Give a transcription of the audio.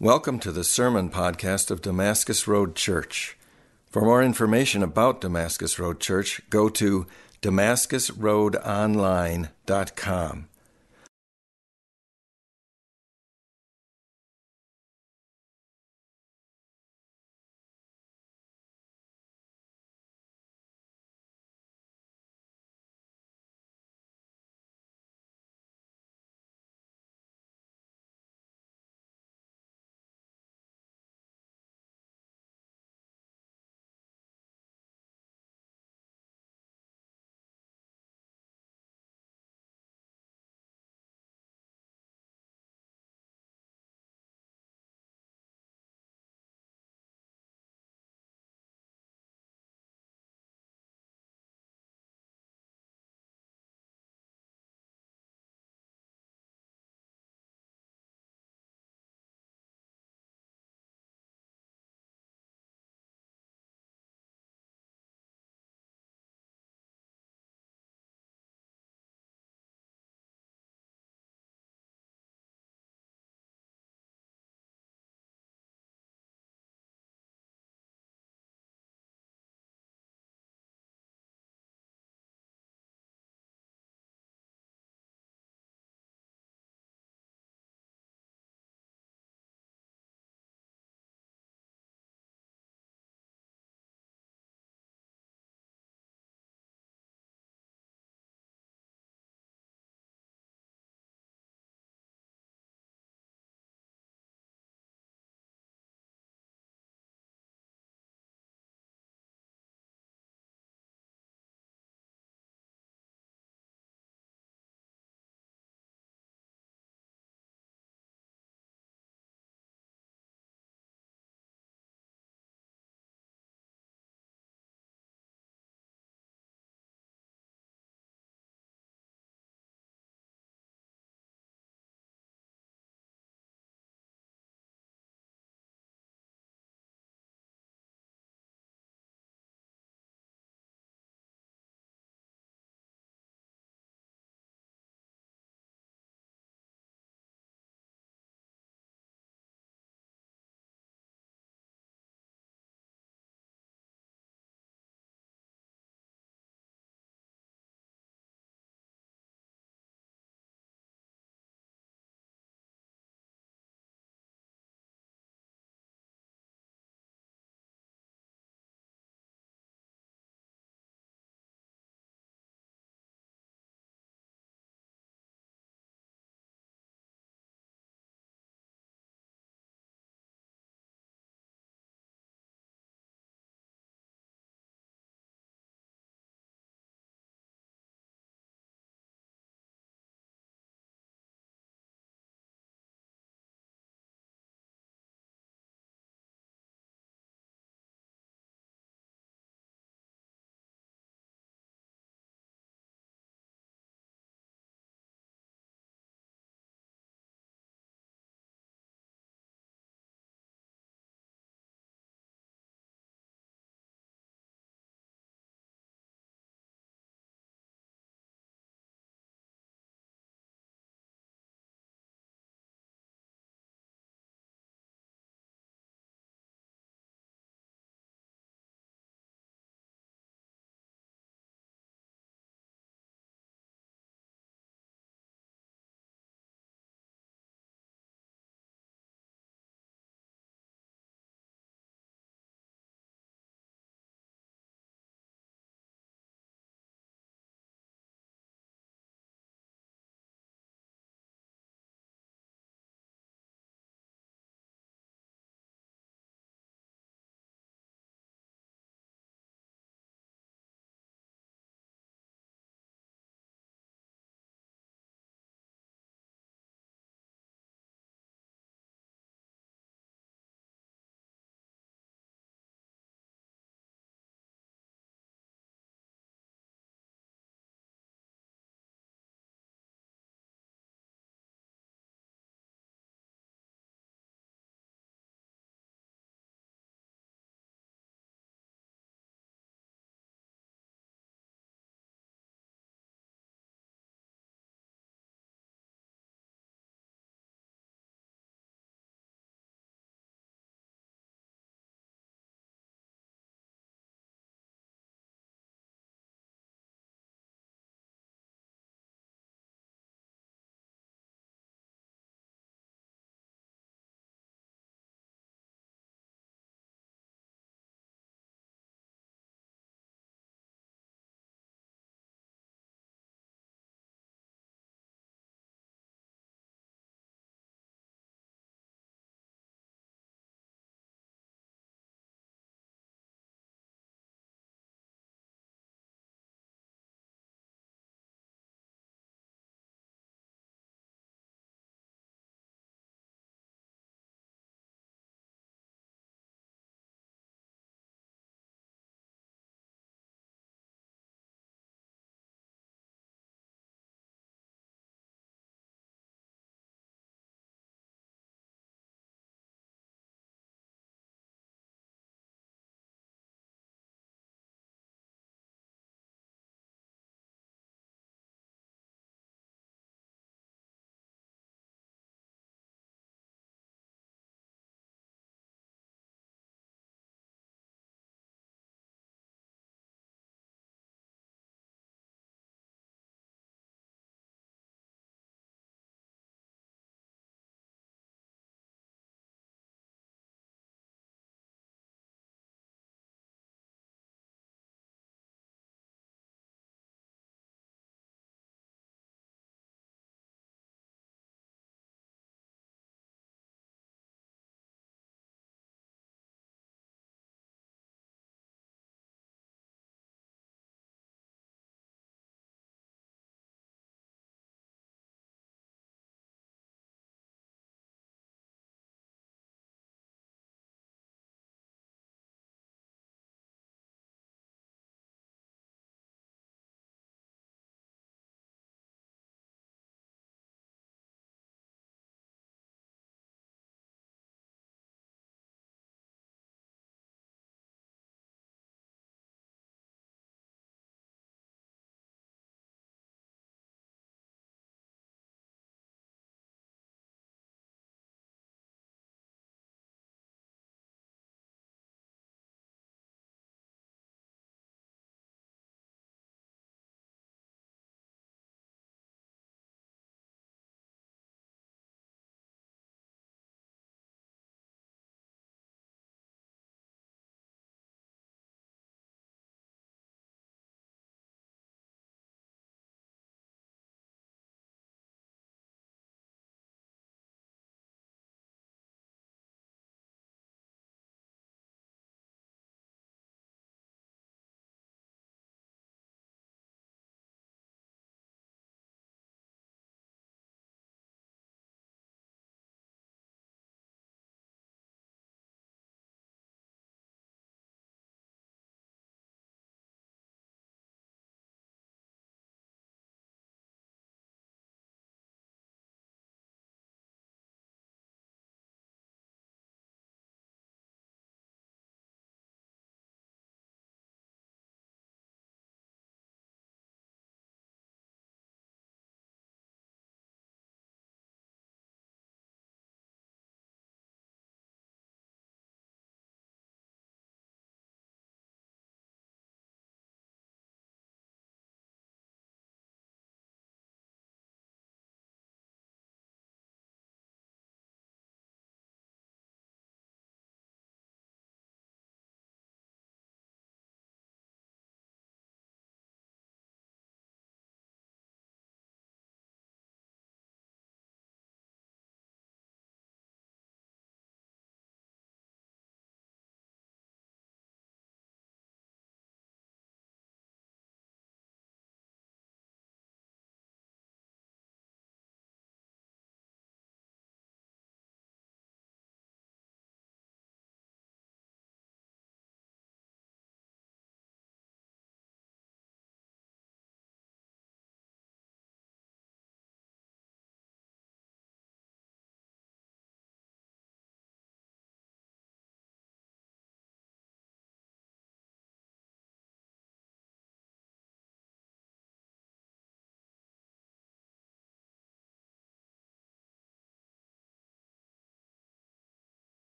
Welcome to the Sermon Podcast of Damascus Road Church. For more information about Damascus Road Church, go to damascusroadonline.com.